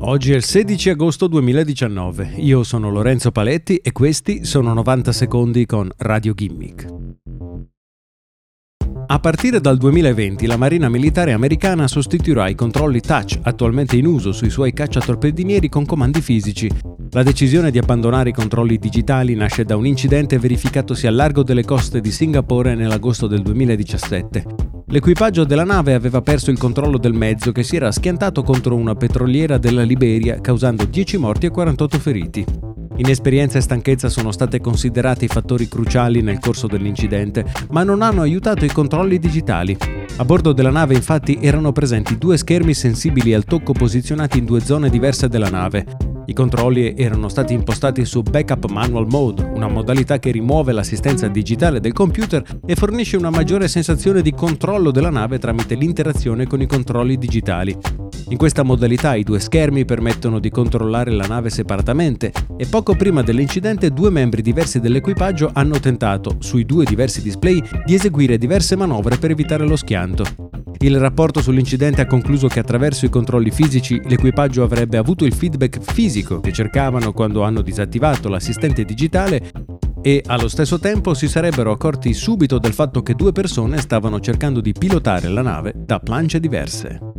Oggi è il 16 agosto 2019, io sono Lorenzo Paletti e questi sono 90 secondi con Radio Gimmick. A partire dal 2020 la Marina Militare americana sostituirà i controlli touch attualmente in uso sui suoi cacciatorpedinieri con comandi fisici. La decisione di abbandonare i controlli digitali nasce da un incidente verificatosi al largo delle coste di Singapore nell'agosto del 2017. L'equipaggio della nave aveva perso il controllo del mezzo che si era schiantato contro una petroliera della Liberia causando 10 morti e 48 feriti. Inesperienza e stanchezza sono state considerate i fattori cruciali nel corso dell'incidente, ma non hanno aiutato i controlli digitali. A bordo della nave infatti erano presenti due schermi sensibili al tocco posizionati in due zone diverse della nave. I controlli erano stati impostati su Backup Manual Mode, una modalità che rimuove l'assistenza digitale del computer e fornisce una maggiore sensazione di controllo della nave tramite l'interazione con i controlli digitali. In questa modalità i due schermi permettono di controllare la nave separatamente e poco prima dell'incidente due membri diversi dell'equipaggio hanno tentato, sui due diversi display, di eseguire diverse manovre per evitare lo schianto. Il rapporto sull'incidente ha concluso che attraverso i controlli fisici l'equipaggio avrebbe avuto il feedback fisico che cercavano quando hanno disattivato l'assistente digitale e allo stesso tempo si sarebbero accorti subito del fatto che due persone stavano cercando di pilotare la nave da planche diverse.